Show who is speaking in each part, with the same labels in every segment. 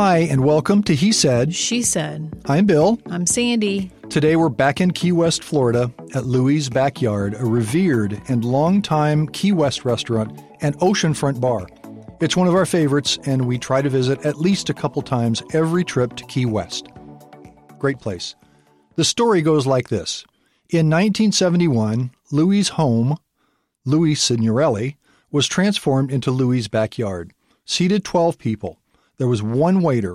Speaker 1: Hi, and welcome to He Said.
Speaker 2: She said,
Speaker 1: I'm Bill.
Speaker 2: I'm Sandy.
Speaker 1: Today we're back in Key West, Florida at Louie's Backyard, a revered and longtime Key West restaurant and oceanfront bar. It's one of our favorites, and we try to visit at least a couple times every trip to Key West. Great place. The story goes like this In 1971, Louie's home, Louis Signorelli, was transformed into Louie's Backyard. Seated 12 people. There was one waiter.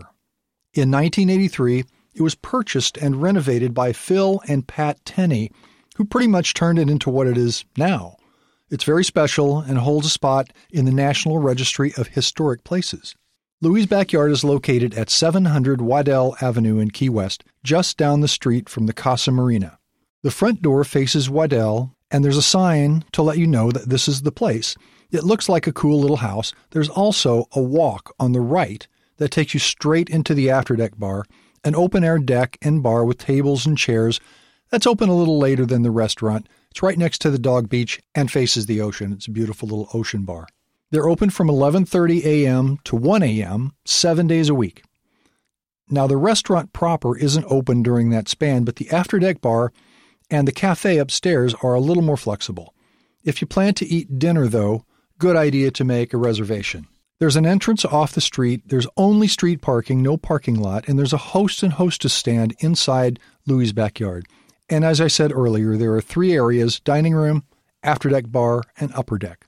Speaker 1: In 1983, it was purchased and renovated by Phil and Pat Tenney, who pretty much turned it into what it is now. It's very special and holds a spot in the National Registry of Historic Places. Louie's backyard is located at 700 Waddell Avenue in Key West, just down the street from the Casa Marina. The front door faces Waddell, and there's a sign to let you know that this is the place. It looks like a cool little house. There's also a walk on the right that takes you straight into the afterdeck bar, an open air deck and bar with tables and chairs that's open a little later than the restaurant. It's right next to the dog beach and faces the ocean. It's a beautiful little ocean bar. They're open from 11:30 a.m. to 1 a.m. 7 days a week. Now the restaurant proper isn't open during that span, but the afterdeck bar and the cafe upstairs are a little more flexible. If you plan to eat dinner though, good idea to make a reservation. There's an entrance off the street, there's only street parking, no parking lot, and there's a host and hostess stand inside Louie's backyard. And as I said earlier, there are three areas dining room, afterdeck bar, and upper deck.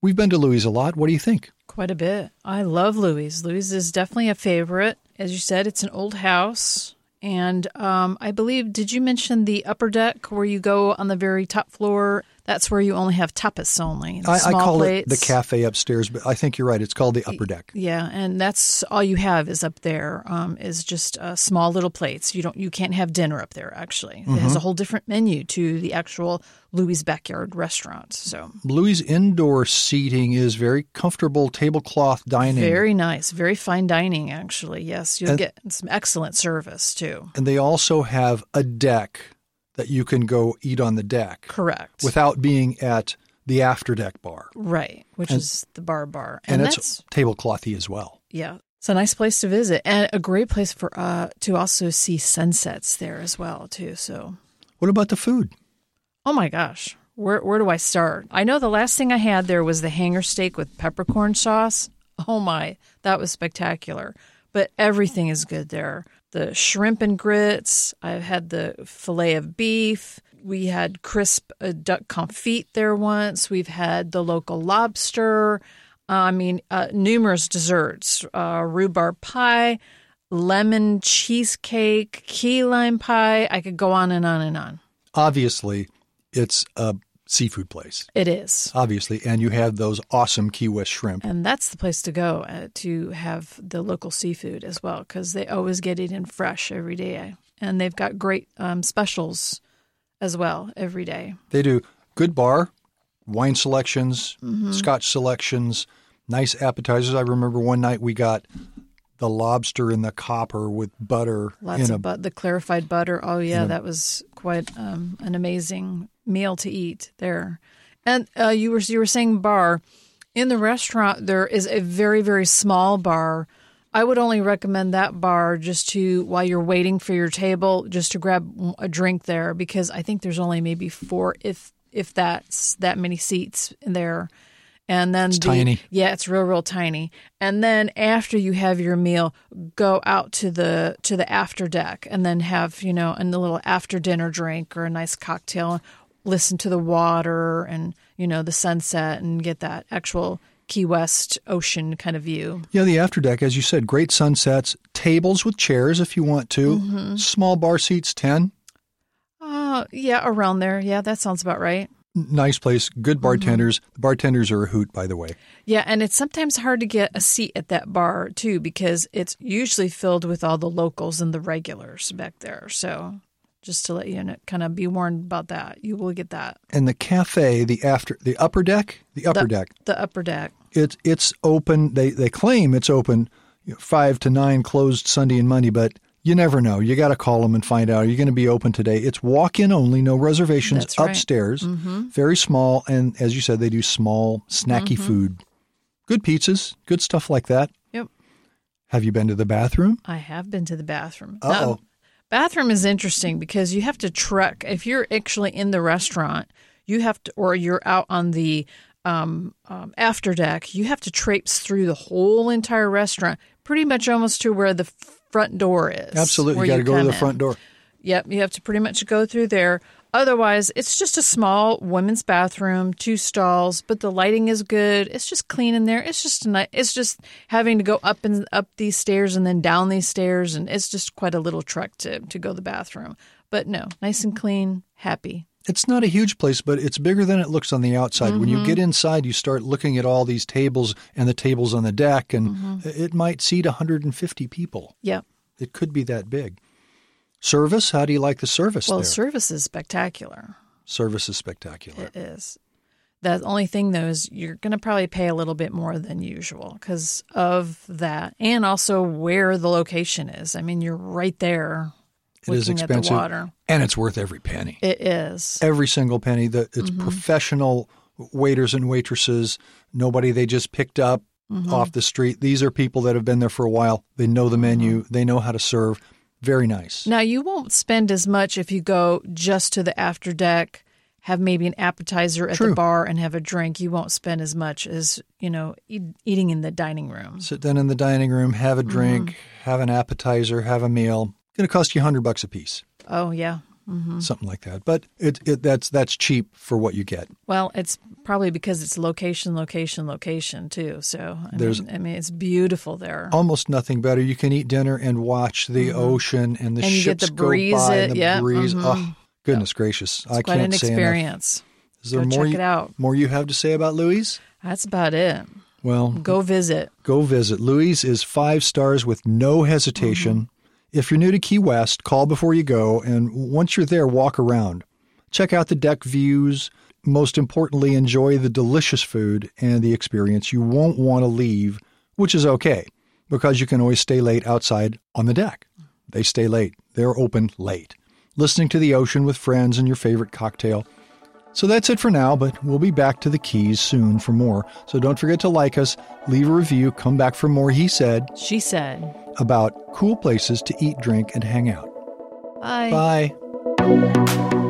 Speaker 1: We've been to Louie's a lot. What do you think?
Speaker 2: Quite a bit. I love Louie's. Louie's is definitely a favorite. As you said, it's an old house. And um, I believe, did you mention the upper deck where you go on the very top floor? That's where you only have tapas only.
Speaker 1: I, I call
Speaker 2: plates.
Speaker 1: it the cafe upstairs, but I think you're right. It's called the upper deck.
Speaker 2: Yeah, and that's all you have is up there um, is just uh, small little plates. You don't, you can't have dinner up there. Actually, it
Speaker 1: Mm-hmm.
Speaker 2: has a whole different menu to the actual Louie's backyard restaurant. So
Speaker 1: Louie's indoor seating is very comfortable tablecloth dining.
Speaker 2: very nice, very fine dining. Actually, yes, you'll
Speaker 1: And-
Speaker 2: get some excellent service too.
Speaker 1: and they also have a deck that you can go eat on the deck
Speaker 2: Correct.
Speaker 1: without being at the afterdeck bar.
Speaker 2: right, which is the bar bar,
Speaker 1: And,
Speaker 2: and,
Speaker 1: it's tableclothy as well.
Speaker 2: yeah. It's a nice place to visit and a great place for uh to also see sunsets there as well too. So
Speaker 1: What about the food?
Speaker 2: Oh my gosh. Where where do I start? I know the last thing I had there was the hanger steak with peppercorn sauce. Oh my, that was spectacular. But everything is good there. The shrimp and grits. I've had the fillet of beef. We had crisp uh, duck confit there once. We've had the local lobster. I mean, uh, numerous desserts, uh, rhubarb pie, lemon cheesecake, key lime pie. I could go on and on and on.
Speaker 1: Obviously, it's a seafood place.
Speaker 2: It is.
Speaker 1: Obviously, and you have those awesome Key West shrimp.
Speaker 2: And that's the place to go uh, to have the local seafood as well because they always get it in fresh every day. And they've got great um, specials as well every day.
Speaker 1: They do good bar, wine selections,
Speaker 2: Mm-hmm.
Speaker 1: scotch selections, nice appetizers. I remember one night we got the lobster in the copper with butter
Speaker 2: Lots
Speaker 1: a
Speaker 2: of but the clarified butter. Oh yeah, that was quite um, an amazing meal to eat there. And uh, you were you were saying bar in the restaurant. There is a very very small bar. I would only recommend that bar just to while you're waiting for your table, just to grab a drink there because I think there's only maybe four if if that's that many seats in there. And then
Speaker 1: It's
Speaker 2: the-
Speaker 1: tiny.
Speaker 2: yeah, it's real, real tiny. And then after you have your meal, go out to the to the after deck, and then have you know a little after dinner drink or a nice cocktail. Listen to the water and you know the sunset, and get that actual Key West ocean kind of view.
Speaker 1: Yeah, the after deck, as you said, great sunsets, tables with chairs if you want to,
Speaker 2: Mm-hmm.
Speaker 1: small bar seats, 10.
Speaker 2: Uh, yeah, around there. Yeah, that sounds about right.
Speaker 1: Nice place, good
Speaker 2: Mm-hmm.
Speaker 1: bartenders. The bartenders are a hoot, by the way.
Speaker 2: Yeah, and it's sometimes hard to get a seat at that bar too because it's usually filled with all the locals and the regulars back there. So just to let you know, kind of be warned about that. You will get that.
Speaker 1: And the cafe, the after, the upper deck, the upper
Speaker 2: the,
Speaker 1: deck,
Speaker 2: The upper deck.
Speaker 1: it's it's open. They they claim it's open you know, five to nine, closed Sunday and Monday, but you never know. You got to call them and find out. Are you going to be open today? It's walk in only, no reservations.
Speaker 2: That's right.
Speaker 1: upstairs, very small, and as you said, they do small snacky food, good pizzas, good stuff like that.
Speaker 2: Yep.
Speaker 1: Have you been to the bathroom?
Speaker 2: I have been to the bathroom.
Speaker 1: Oh.
Speaker 2: bathroom is interesting because you have to trek. If you're actually in the restaurant, you have to, or you're out on the um, um, after deck, you have to traipse through the whole entire restaurant, pretty much almost to where the front door is.
Speaker 1: Absolutely. You got to go to the
Speaker 2: in.
Speaker 1: front door.
Speaker 2: Yep, you have to pretty much go through there. Otherwise, it's just a small women's bathroom, two stalls, but the lighting is good. It's just clean in there. It's just a ni- it's just having to go up and up these stairs and then down these stairs, and it's just quite a little trek to to go to the bathroom. But no, nice and clean, happy.
Speaker 1: It's not a huge place, but it's bigger than it looks on the outside. When you mm-hmm. get inside, you start looking at all these tables and the tables on the deck, and mm-hmm. it might seat 150 people.
Speaker 2: Yep.
Speaker 1: It could be that big. Service? How do you like the service
Speaker 2: Well,
Speaker 1: there?
Speaker 2: service is spectacular.
Speaker 1: service is spectacular.
Speaker 2: It is. The only thing though is you're going to probably pay a little bit more than usual because of that, and also where the location is. I mean, you're right there.
Speaker 1: It is expensive,
Speaker 2: At the water.
Speaker 1: and it's worth every penny.
Speaker 2: It is.
Speaker 1: Every single penny. The it's
Speaker 2: Mm-hmm.
Speaker 1: professional waiters and waitresses. Nobody they just picked up
Speaker 2: Mm-hmm.
Speaker 1: off the street. These are people that have been there for a while. They know the menu.
Speaker 2: Mm-hmm.
Speaker 1: They know how to serve. Very nice.
Speaker 2: Now you won't spend as much if you go just to the after deck, have maybe an appetizer at
Speaker 1: True.
Speaker 2: the bar, and have a drink. You won't spend as much as you know eat, eating in the dining room.
Speaker 1: Sit down in the dining room, have a
Speaker 2: Mm-hmm.
Speaker 1: drink, have an appetizer, have a meal. Going to cost you hundred bucks a piece,
Speaker 2: Oh yeah.
Speaker 1: something like that. But it, it that's that's cheap for what you get.
Speaker 2: Well, it's probably because it's location, location, location too. So I
Speaker 1: There's-
Speaker 2: mean, I mean, it's beautiful there.
Speaker 1: Almost nothing better. You can eat dinner and watch the ocean and the
Speaker 2: Mm-hmm. And
Speaker 1: ships
Speaker 2: the breeze
Speaker 1: go by
Speaker 2: it-
Speaker 1: and the
Speaker 2: yeah,
Speaker 1: breeze.
Speaker 2: mhm.
Speaker 1: Oh, goodness gracious! I
Speaker 2: quite
Speaker 1: can't
Speaker 2: an
Speaker 1: say enough.
Speaker 2: experience.
Speaker 1: Is there
Speaker 2: Go
Speaker 1: more
Speaker 2: check
Speaker 1: you,
Speaker 2: it out.
Speaker 1: more you have to say about Louie's?
Speaker 2: That's about it.
Speaker 1: Well,
Speaker 2: Go visit.
Speaker 1: go visit. Louie's is five stars with no hesitation. If you're new to Key West, call before you go, and once you're there, walk around. Check out the deck views. Most importantly, enjoy the delicious food and the experience. You won't want to leave, which is okay, because you can always stay late outside on the deck. They stay late, they're open late. Listening to the ocean with friends and your favorite cocktail. So that's it for now, but we'll be back to the Keys soon for more. So don't forget to like us, leave a review, come back for more, he said,
Speaker 2: She said,
Speaker 1: about cool places to eat, drink, and hang out.
Speaker 2: "Bye."
Speaker 1: Bye.